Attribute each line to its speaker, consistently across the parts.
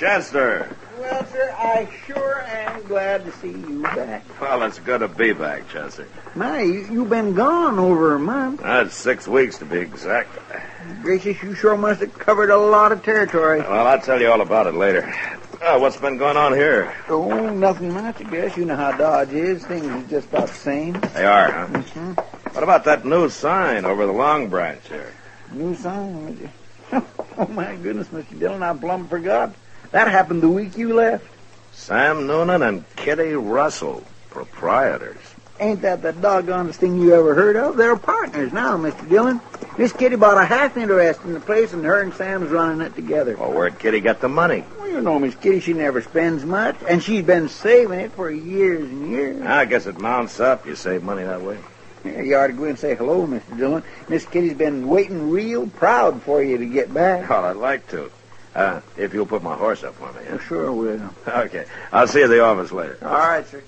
Speaker 1: Chester.
Speaker 2: Well, sir, I sure am glad to see you back.
Speaker 1: Well, it's good to be back, Chester.
Speaker 2: My, you, you've been gone over a month.
Speaker 1: That's six weeks to be exact.
Speaker 2: Gracious, you sure must have covered a lot of territory.
Speaker 1: Well, I'll tell you all about it later. Uh, what's been going on here?
Speaker 2: Oh, nothing much, I guess. You know how Dodge is. Things are just about the same.
Speaker 1: They are, huh?
Speaker 2: Mm-hmm.
Speaker 1: What about that new sign over the Long Branch here?
Speaker 2: New sign. Oh, my goodness, Mr. Dillon, I plumb forgot. That happened the week you left.
Speaker 1: Sam Noonan and Kitty Russell, proprietors.
Speaker 2: Ain't that the doggonest thing you ever heard of? They're partners now, Mr. Dillon. Miss Kitty bought a half interest in the place, and her and Sam's running it together.
Speaker 1: Well, where'd Kitty get the money?
Speaker 2: Well, you know, Miss Kitty, she never spends much, and she's been saving it for years and years.
Speaker 1: I guess it mounts up. You save money that way.
Speaker 2: Here, you ought to go in and say hello, Mr. Dillon. Miss Kitty's been waiting real proud for you to get back.
Speaker 1: Well, I'd like to. Uh, if you'll put my horse up for me.
Speaker 2: Well,
Speaker 1: Huh?
Speaker 2: sure will.
Speaker 1: Okay. I'll see you at the office later.
Speaker 2: All right, sir.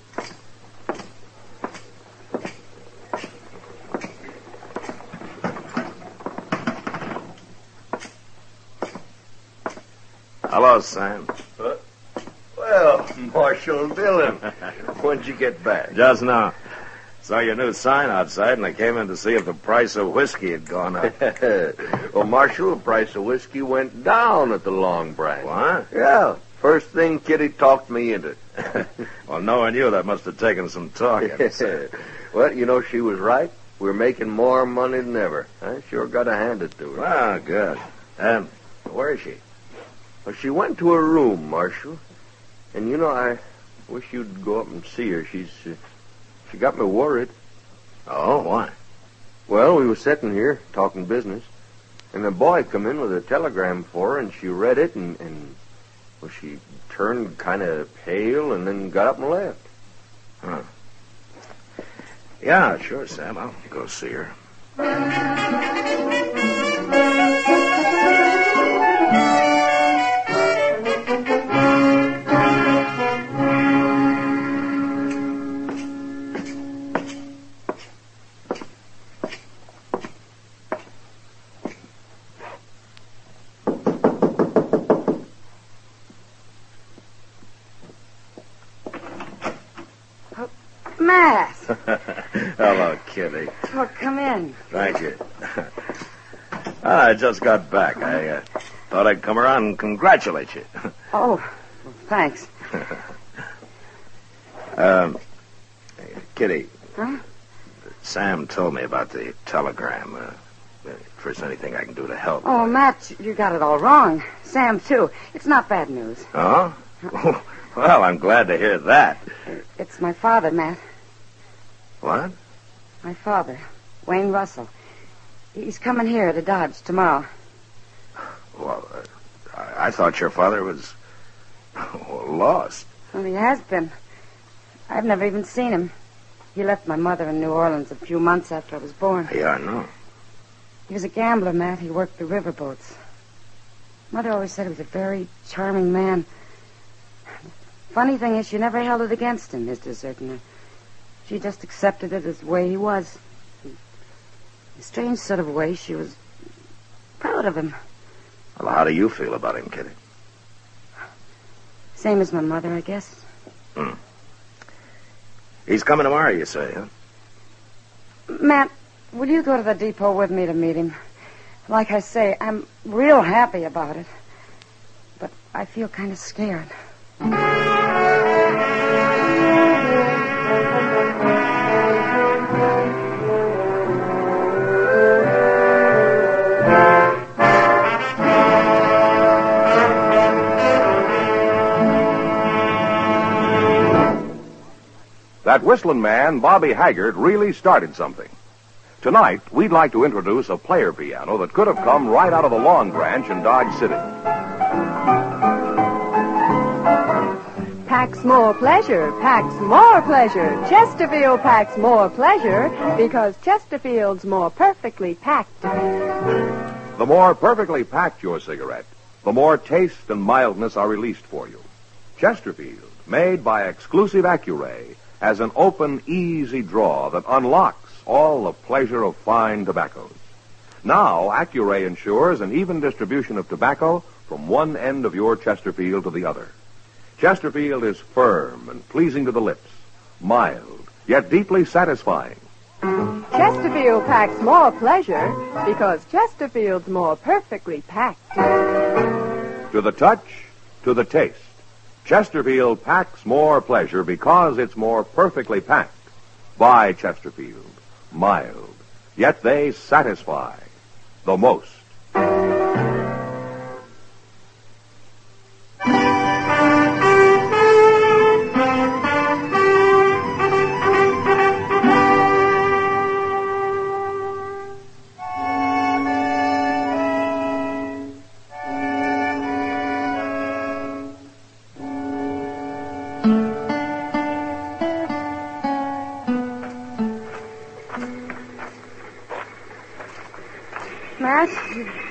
Speaker 1: Hello, Sam.
Speaker 3: Well, Marshal Dillon, when'd you get back?
Speaker 1: Just now. Saw your new sign outside, and I came in to see if the price of whiskey had gone up.
Speaker 3: well, Marshal, the price of whiskey went down at the Long Branch.
Speaker 1: what?
Speaker 3: Yeah, first thing Kitty talked me into.
Speaker 1: Well, knowing you, that must have taken some talking.
Speaker 3: well, you know, she was right. We're making more money than ever. I sure got to hand it to her.
Speaker 1: well, good. Um, where is she?
Speaker 3: Well, she went to her room, Marshal. And, you know, I wish you'd go up and see her. She's, uh, she got me worried.
Speaker 1: Oh, why?
Speaker 3: Well, we was sitting here talking business, and a boy come in with a telegram for her, and she read it, and, and well, she turned kind of pale, and then got up and left. Huh.
Speaker 1: Yeah, sure, Sam. I'll go see her. I just got back. I uh, thought I'd come around and congratulate you.
Speaker 4: Oh, well, thanks.
Speaker 1: Um, Kitty,
Speaker 4: Huh?
Speaker 1: Sam told me about the telegram. Uh, if there's anything I can do to help.
Speaker 4: Oh, Matt, you got it all wrong. Sam, too. It's not bad news.
Speaker 1: Oh? well, I'm glad to hear that.
Speaker 4: It's my father, Matt.
Speaker 1: What?
Speaker 4: My father, Wayne Russell. He's coming here to Dodge tomorrow.
Speaker 1: Well, uh, I, I thought your father was lost.
Speaker 4: Well, he has been. I've never even seen him. He left my mother in New Orleans a few months after I was born.
Speaker 1: Yeah, I know.
Speaker 4: He was a gambler, Matt. He worked the riverboats. Mother always said he was a very charming man. Funny thing is, she never held it against him, his deserting her. She just accepted it as the way he was. A strange sort of way, she was proud of him.
Speaker 1: Well, how do you feel about him, Kitty?
Speaker 4: Same as my mother, I guess. Hmm.
Speaker 1: He's coming tomorrow, you say, huh?
Speaker 4: Matt, will you go to the depot with me to meet him? Like I say, I'm real happy about it. But I feel kind of scared.
Speaker 5: That whistling man, Bobby Haggard, really started something. Tonight, we'd like to introduce a player piano that could have come right out of the Long Branch in Dodge City.
Speaker 6: Packs more pleasure, packs more pleasure. Chesterfield packs more pleasure because Chesterfield's more perfectly packed.
Speaker 5: The more perfectly packed your cigarette, the more taste and mildness are released for you. Chesterfield, made by exclusive Accuray, has an open, easy draw that unlocks all the pleasure of fine tobaccos. Now, Accuray ensures an even distribution of tobacco from one end of your Chesterfield to the other. Chesterfield is firm and pleasing to the lips, mild, yet deeply satisfying.
Speaker 6: Chesterfield packs more pleasure because Chesterfield's more perfectly packed.
Speaker 5: To the touch, to the taste. Chesterfield packs more pleasure because it's more perfectly packed. By Chesterfield. Mild. Yet they satisfy the most.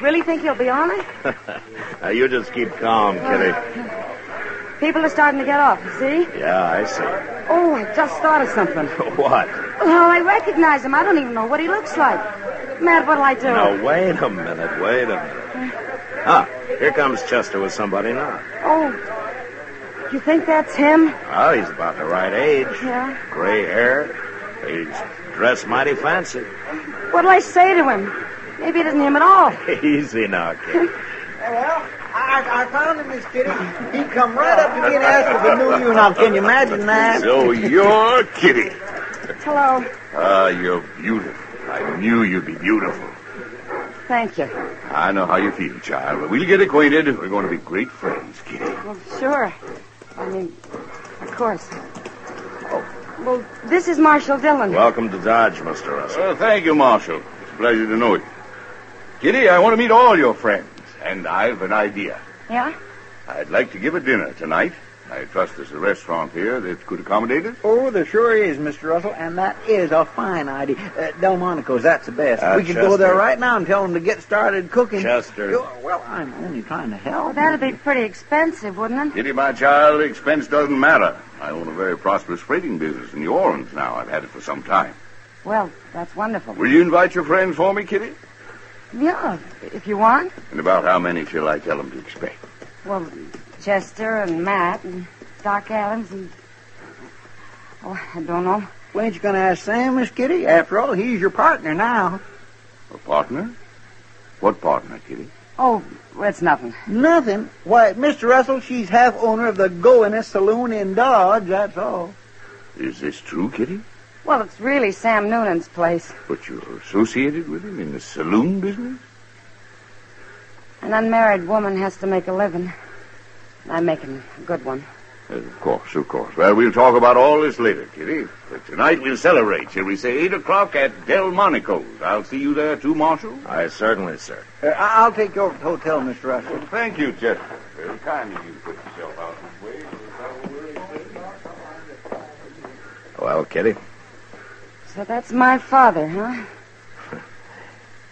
Speaker 4: Really think he'll be on it?
Speaker 1: Now, you just keep calm, Kitty.
Speaker 4: People are starting to get off, you see?
Speaker 1: Yeah, I see.
Speaker 4: Oh, I just thought of something.
Speaker 1: What?
Speaker 4: Oh, I recognize him. I don't even know what he looks like. Matt, what'll I do?
Speaker 1: Now, wait a minute, wait a minute. Ah, here comes Chester with somebody now.
Speaker 4: Oh, you think that's him?
Speaker 1: Oh, he's about the right age.
Speaker 4: Yeah.
Speaker 1: Gray hair. He's dressed mighty fancy.
Speaker 4: What'll I say to him? Maybe it isn't him at all.
Speaker 1: Easy now, kid.
Speaker 2: Well, I, I found him, Miss Kitty. He come right up to me and asked if I knew you. Now, can you imagine that?
Speaker 7: So you're Kitty.
Speaker 4: Hello.
Speaker 7: Ah, you're beautiful. I knew you'd be beautiful.
Speaker 4: Thank you.
Speaker 7: I know how you feel, child. But we'll get acquainted. We're going to be great friends, Kitty.
Speaker 4: Well, sure. I mean, of course. Oh, well, this is Marshal Dillon.
Speaker 1: Welcome to Dodge, Mr. Russell.
Speaker 7: Well, thank you, Marshal. It's a pleasure to know you. Kitty, I want to meet all your friends. And I've an idea.
Speaker 4: Yeah?
Speaker 7: I'd like to give a dinner tonight. I trust there's a restaurant here that could accommodate us.
Speaker 2: Oh, there sure is, Mr. Russell, and that is a fine idea. Uh, Delmonico's, that's the best.
Speaker 1: Uh,
Speaker 2: we could go there right now and tell them to get started cooking.
Speaker 1: Chester.
Speaker 2: Oh, Well, I'm only trying to help.
Speaker 4: Well, that'd be pretty expensive, wouldn't it?
Speaker 7: Kitty, my child, expense doesn't matter. I own a very prosperous freighting business in New Orleans now. I've had it for some time.
Speaker 4: Well, that's wonderful.
Speaker 7: Will you invite your friends for me, Kitty?
Speaker 4: Yeah, if you want.
Speaker 7: And about how many shall I tell them to expect?
Speaker 4: Well, Chester and Matt and Doc Adams and. Oh, I don't know.
Speaker 2: Well, ain't you going to ask Sam, Miss Kitty? After all, he's your partner now.
Speaker 7: A partner? What partner, Kitty?
Speaker 4: Oh, that's nothing.
Speaker 2: Nothing. Why, Mr. Russell, she's half owner of the Goiness Saloon in Dodge, that's all.
Speaker 7: Is this true, Kitty?
Speaker 4: Well, it's really Sam Noonan's place.
Speaker 7: But you're associated with him in the saloon business?
Speaker 4: An unmarried woman has to make a living. I'm making a good one.
Speaker 7: Of course, of course. Well, we'll talk about all this later, Kitty. But tonight we'll celebrate, shall we say, 8 o'clock at Delmonico's. I'll see you there too, Marshal.
Speaker 1: I certainly, sir.
Speaker 2: Uh, I- I'll take you over to the hotel, Mr. Russell.
Speaker 7: Thank you, Chester. Very kind of you to put yourself out this way.
Speaker 1: Well, Kitty,
Speaker 4: So that's my father, huh?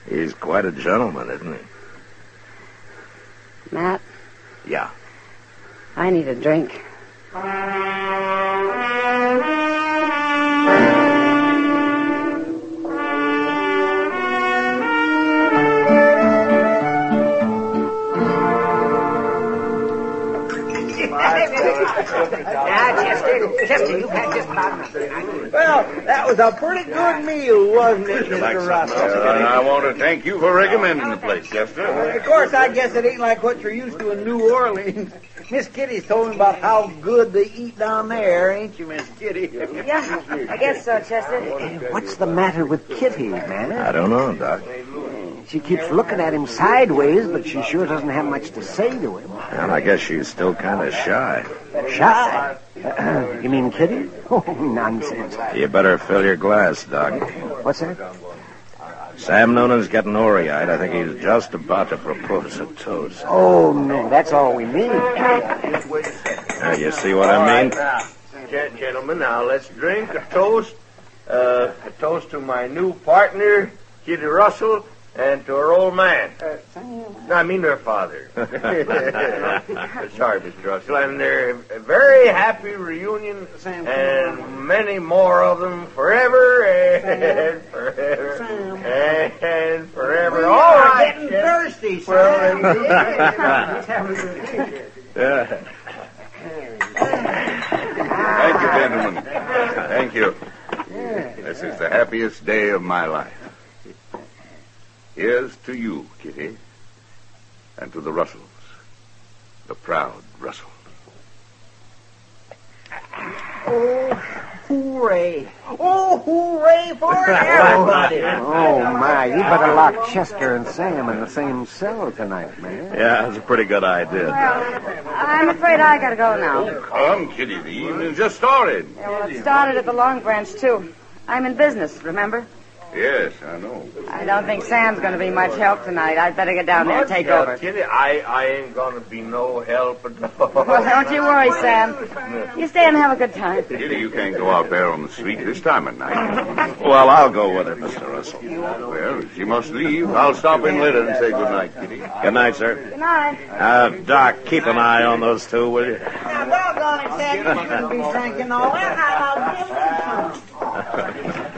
Speaker 1: he's quite a gentleman, isn't he?
Speaker 4: Matt,
Speaker 1: Yeah.
Speaker 4: I need a drink.
Speaker 2: Now, Chester, Chester, you've had just about enough. Well, that was a pretty good meal, wasn't it, Mr. Russell?
Speaker 7: And I want to thank you for recommending the place, Chester.
Speaker 2: Of course, I guess it ain't like what you're used to in New Orleans. Miss Kitty's told me about how good they eat down there, ain't you, Miss Kitty?
Speaker 4: Yeah, I guess so, Chester.
Speaker 8: What's the matter with Kitty, man?
Speaker 1: I don't know, Doc.
Speaker 8: She keeps looking at him sideways, but she sure doesn't have much to say to him.
Speaker 1: And I guess she's still kind of shy.
Speaker 8: Shy? you mean Kitty? Oh, nonsense.
Speaker 1: You better fill your glass, Doc.
Speaker 8: What's that?
Speaker 1: Sam Noonan's getting ory-eyed. I think he's just about to propose a toast.
Speaker 8: Oh, no, that's all we need.
Speaker 1: Now, you see what I mean?
Speaker 3: Gen- Gentlemen, now let's drink a toast. Uh, a toast to my new partner, Kitty Russell, and to her old man. No, I mean her father. Sorry, Mr. Russell. And their very happy reunion, Sam, and many more of them forever and forever Sam. and forever. All right,
Speaker 2: getting
Speaker 3: Jen.
Speaker 2: thirsty, son.
Speaker 1: Yeah.
Speaker 7: Thank you, gentlemen. Thank you. This is the happiest day of my life. Here's to you, Kitty, and to the Russells, the proud Russells.
Speaker 2: Oh, hooray. Oh, hooray for everybody.
Speaker 8: Oh, my, you better lock Chester and Sam in the same cell tonight, man.
Speaker 1: Yeah, that's a pretty good idea.
Speaker 4: Well, I'm afraid I gotta go now.
Speaker 7: Oh, come, Kitty, the evening just started.
Speaker 4: Yeah, well, it started at the Long Branch, too. I'm in business, remember?
Speaker 7: Yes, I know.
Speaker 4: I don't think Sam's gonna be much help tonight. I'd better get down there and take
Speaker 3: Yeah,
Speaker 4: over.
Speaker 3: Kitty, I, I ain't gonna be no help at all.
Speaker 4: Well, don't you worry, Sam. You stay and have a good time.
Speaker 7: Kitty, you can't go out there on the street this time of night.
Speaker 1: Well, I'll go with her, Mr. Russell.
Speaker 7: Well, she must leave. I'll stop in later and say good night, Kitty.
Speaker 1: Good night, sir.
Speaker 4: Good night.
Speaker 1: Uh, Doc, keep an eye on those two, will you?
Speaker 2: Now, doggone it, Sam, you shouldn't be drinking all that. Now, now, give me some.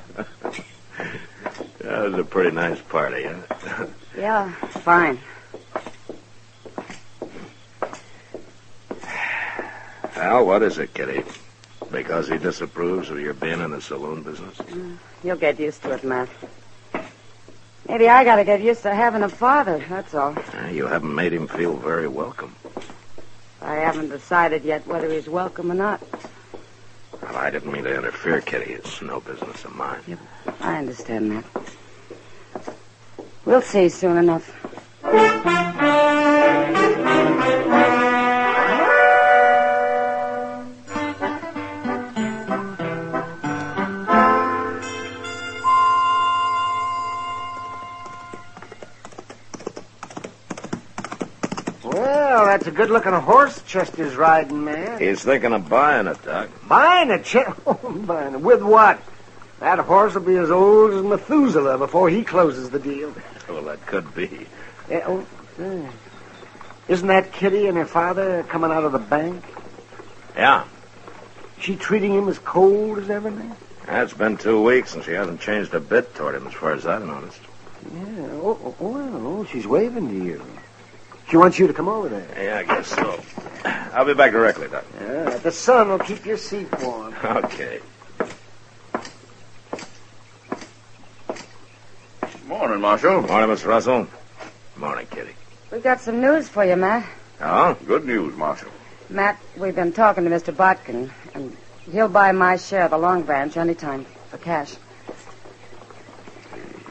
Speaker 1: That was a pretty nice party, huh?
Speaker 4: Yeah, fine.
Speaker 1: Al, what is it, Kitty? Because he disapproves of your being in the saloon business?
Speaker 4: You'll get used to it, Matt. Maybe I gotta get used to having a father, that's all.
Speaker 1: Uh, You haven't made him feel very welcome.
Speaker 4: I haven't decided yet whether he's welcome or not.
Speaker 1: Well, I didn't mean to interfere, Kitty. It's no business of mine. Yep.
Speaker 4: I understand, Matt. We'll see soon enough.
Speaker 8: Well, that's a good-looking horse Chester's riding, man.
Speaker 1: He's thinking of buying it, Doc.
Speaker 8: Buying a Chester? Oh, buying it. With what? That horse will be as old as Methuselah before he closes the deal.
Speaker 1: Well, that could be.
Speaker 8: Eh, oh, eh. Isn't that Kitty and her father coming out of the bank?
Speaker 1: Yeah.
Speaker 8: She treating him as cold as everything?
Speaker 1: It's been two weeks and she hasn't changed a bit toward him as far as I've noticed.
Speaker 8: Yeah. Oh, oh, well, she's waving to you. She wants you to come over there.
Speaker 1: Yeah, I guess so. I'll be back directly, Doc.
Speaker 8: Yeah, the sun will keep your seat warm.
Speaker 1: Okay.
Speaker 7: Morning, Marshal.
Speaker 1: Morning, Miss Russell. Morning, Kitty.
Speaker 4: We've got some news for you, Matt.
Speaker 1: Oh?
Speaker 7: Good news, Marshal.
Speaker 4: Matt, we've been talking to Mr. Botkin, and he'll buy my share of the Long Branch anytime for cash.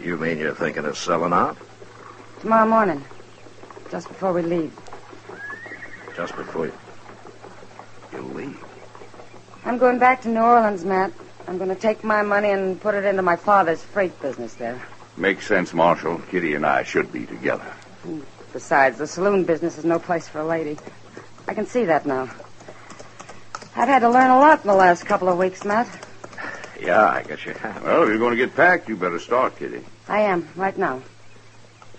Speaker 1: You mean you're thinking of selling out?
Speaker 4: Tomorrow morning, just before we leave.
Speaker 1: just before you, you leave.
Speaker 4: I'm going back to New Orleans, Matt. I'm going to take my money and put it into my father's freight business there.
Speaker 7: Makes sense, Marshal. Kitty and I should be together.
Speaker 4: Besides, the saloon business is no place for a lady. I can see that now. I've had to learn a lot in the last couple of weeks, Matt.
Speaker 1: Yeah, I guess you have.
Speaker 7: Well, if you're going to get packed, you better start, Kitty.
Speaker 4: I am, right now.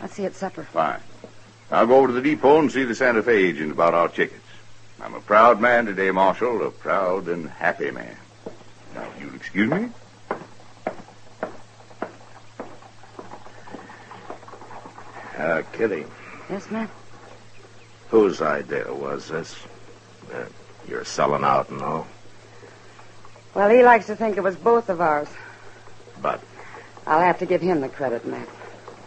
Speaker 4: Let's see you at supper.
Speaker 7: Fine. I'll go over to the depot and see the Santa Fe agent about our tickets. I'm a proud man today, Marshal, a proud and happy man. Now, you'll excuse me?
Speaker 1: Uh, Kitty,
Speaker 4: Yes, Matt?
Speaker 1: whose idea was this? Uh, you're selling out and all.
Speaker 4: Well, he likes to think it was both of ours.
Speaker 1: But
Speaker 4: I'll have to give him the credit, Matt.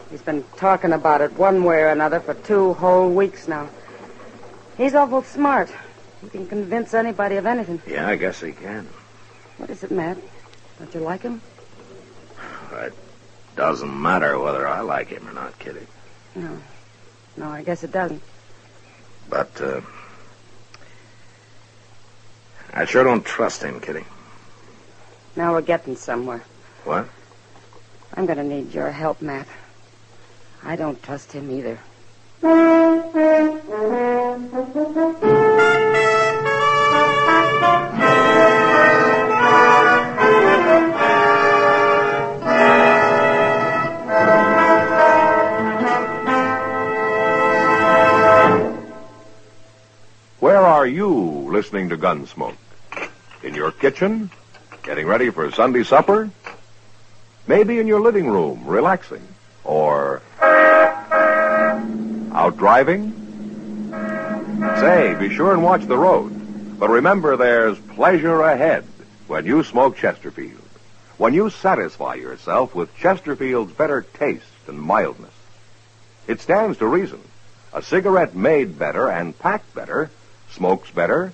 Speaker 4: He's been talking about it one way or another for two whole weeks now. He's awful smart. He can convince anybody of anything.
Speaker 1: yeah, I guess he can.
Speaker 4: What is it, Matt? Don't you like him?
Speaker 1: It doesn't matter whether I like him or not, Kitty.
Speaker 4: No. No, I guess it doesn't.
Speaker 1: But uh, I sure don't trust him, Kitty.
Speaker 4: Now we're getting somewhere.
Speaker 1: What?
Speaker 4: I'm going to need your help, Matt. I don't trust him either.
Speaker 5: Gunsmoke? In your kitchen? Getting ready for Sunday supper? Maybe in your living room, relaxing? Or out driving? Say, be sure and watch the road. But remember, there's pleasure ahead when you smoke Chesterfield. When you satisfy yourself with Chesterfield's better taste and mildness. It stands to reason. A cigarette made better and packed better smokes better,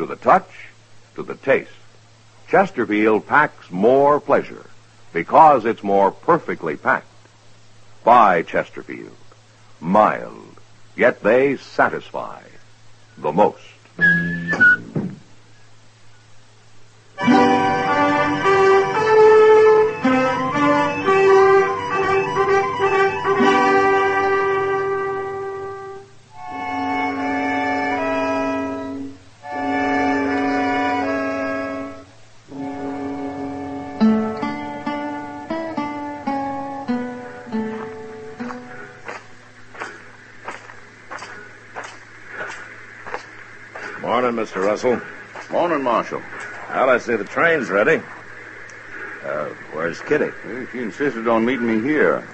Speaker 5: To the touch, to the taste. Chesterfield packs more pleasure because it's more perfectly packed. By Chesterfield. Mild, yet they satisfy the most.
Speaker 1: Russell.
Speaker 7: Morning, Marshal.
Speaker 1: Well, I see the train's ready. Uh, where's Kitty?
Speaker 7: She insisted on meeting me here.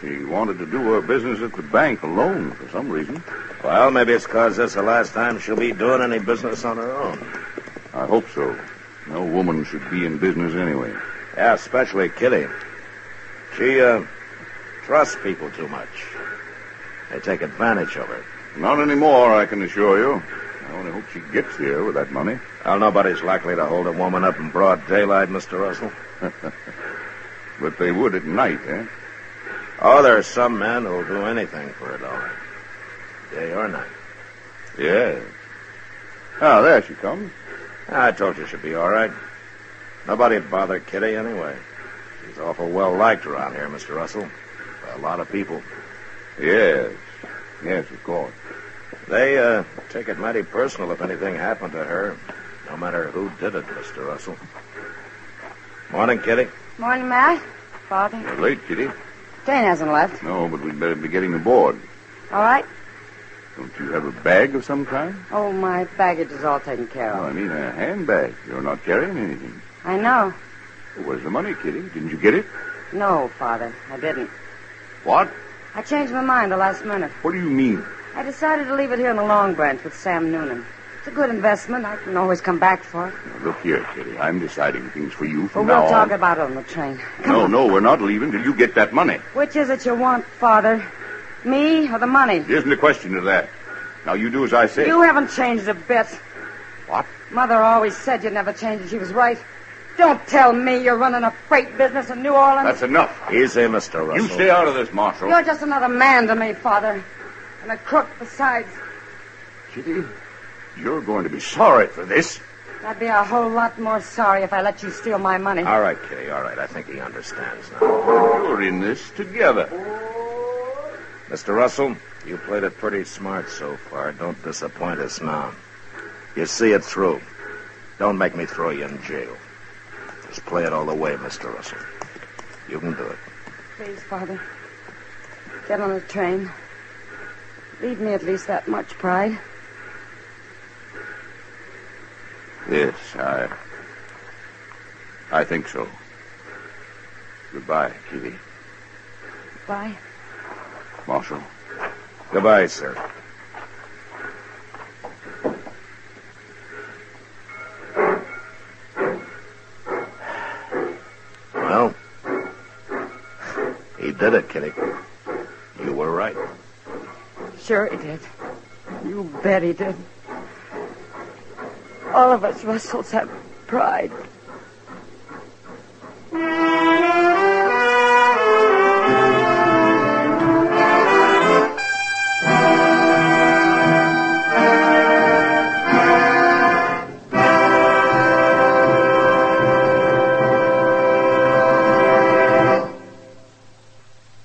Speaker 7: She wanted to do her business at the bank alone for some reason.
Speaker 1: Well, maybe it's because this is the last time she'll be doing any business on her own.
Speaker 7: I hope so. No woman should be in business anyway.
Speaker 1: Yeah, especially Kitty. She, uh, trusts people too much. They take advantage of her.
Speaker 7: Not anymore, I can assure you. I only hope she gets here with that money.
Speaker 1: Well, nobody's likely to hold a woman up in broad daylight, Mr. Russell.
Speaker 7: But they would at night, eh?
Speaker 1: Oh, there are some men who'll do anything for a dollar. Day or night.
Speaker 7: Yes. Oh, there she comes.
Speaker 1: I told you she'd be all right. Nobody'd bother Kitty anyway. She's awful well liked around here, Mr. Russell. By a lot of people.
Speaker 7: Yes. Yes, of course.
Speaker 1: They, uh, take it mighty personal if anything happened to her. No matter who did it, Mr. Russell. Morning, Kitty.
Speaker 4: Morning, Matt. Father.
Speaker 7: You're late, Kitty.
Speaker 4: Jane hasn't left.
Speaker 7: No, but we'd better be getting aboard.
Speaker 4: All right.
Speaker 7: Don't you have a bag of some kind?
Speaker 4: Oh, my baggage is all taken care of.
Speaker 7: I mean a handbag. You're not carrying anything.
Speaker 4: I know.
Speaker 7: Where's the money, Kitty? Didn't you get it?
Speaker 4: No, Father, I didn't.
Speaker 7: What?
Speaker 4: I changed my mind the last minute.
Speaker 7: What do you mean?
Speaker 4: I decided to leave it here in the Long Branch with Sam Noonan. It's a good investment. I can always come back for it.
Speaker 7: Look here, Kitty. I'm deciding things for you
Speaker 4: But
Speaker 7: from
Speaker 4: we'll
Speaker 7: now
Speaker 4: talk
Speaker 7: on.
Speaker 4: about it on the train. Come
Speaker 7: no,
Speaker 4: on.
Speaker 7: no, we're not leaving till you get that money.
Speaker 4: Which is it you want, Father? Me or the money?
Speaker 7: It isn't a question of that. Now you do as I say.
Speaker 4: You haven't changed a bit.
Speaker 7: What?
Speaker 4: Mother always said you'd never change, and she was right. Don't tell me you're running a freight business in New Orleans.
Speaker 7: That's enough.
Speaker 1: Easy, Mr. Russell.
Speaker 7: You stay out of this, Marshal.
Speaker 4: You're just another man to me, Father. And a crook besides.
Speaker 7: Kitty, you're going to be sorry for this.
Speaker 4: I'd be a whole lot more sorry if I let you steal my money.
Speaker 1: All right, Kitty, all right. I think he understands now.
Speaker 7: You're in this together.
Speaker 1: Mr. Russell, you played it pretty smart so far. Don't disappoint us now. You see it through. Don't make me throw you in jail. Just play it all the way, Mr. Russell. You can do it.
Speaker 4: Please, Father. Get on the train. Leave me at least that much pride.
Speaker 7: Yes, I. I think so. Goodbye, Kitty.
Speaker 4: Bye.
Speaker 7: Marshal.
Speaker 1: Goodbye, sir. Well, he did it, Kitty.
Speaker 4: Sure he did. You bet he did. All of us Russells have pride.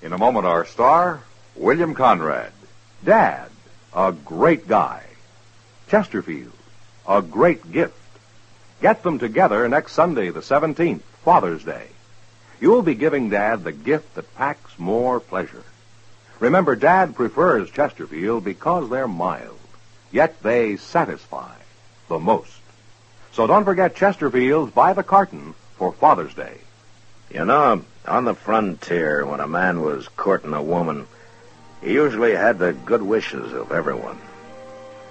Speaker 9: In a moment, our star, William Conrad. Dad, a great guy. Chesterfield, a great gift. Get them together next Sunday, the 17th, Father's Day. You'll be giving Dad the gift that packs more pleasure. Remember, Dad prefers Chesterfield because they're mild, yet they satisfy the most. So don't forget Chesterfields by the carton for Father's Day.
Speaker 1: You know, on the frontier, when a man was courting a woman, he usually had the good wishes of everyone.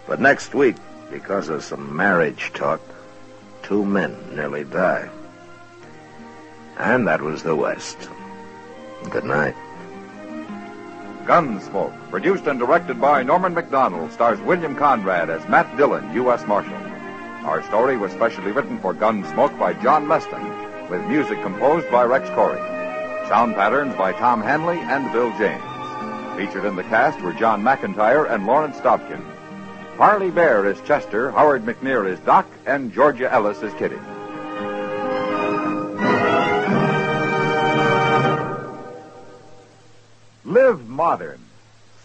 Speaker 1: But next week, because of some marriage talk, two men nearly died. And that was the West. Good night.
Speaker 9: Gunsmoke, produced and directed by Norman Macdonnell, stars William Conrad as Matt Dillon, U.S. Marshal. Our story was specially written for Gunsmoke by John Meston, with music composed by Rex Koury. Sound patterns by Tom Hanley and Bill James. Featured in the cast were John McIntire and Lawrence Dobkin. Parley Baer is Chester, Howard McNear is Doc, and Georgia Ellis is Kitty. Live modern.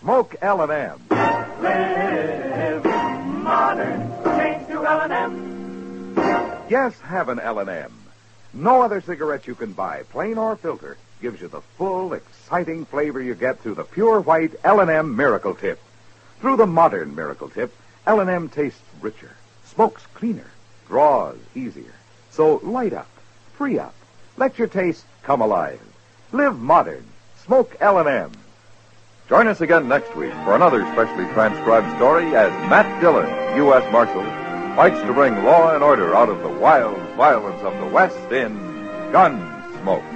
Speaker 9: Smoke L&M. Live modern. Change to L&M. Yes, have an L&M. No other cigarette you can buy, plain or filter, gives you the full, exciting flavor you get through the pure white L&M Miracle Tip. Through the modern Miracle Tip, L&M tastes richer, smokes cleaner, draws easier. So light up, free up, let your taste come alive. Live modern. Smoke L&M. Join us again next week for another specially transcribed story as Matt Dillon, U.S. Marshal, fights to bring law and order out of the wild violence of the West in Gunsmoke.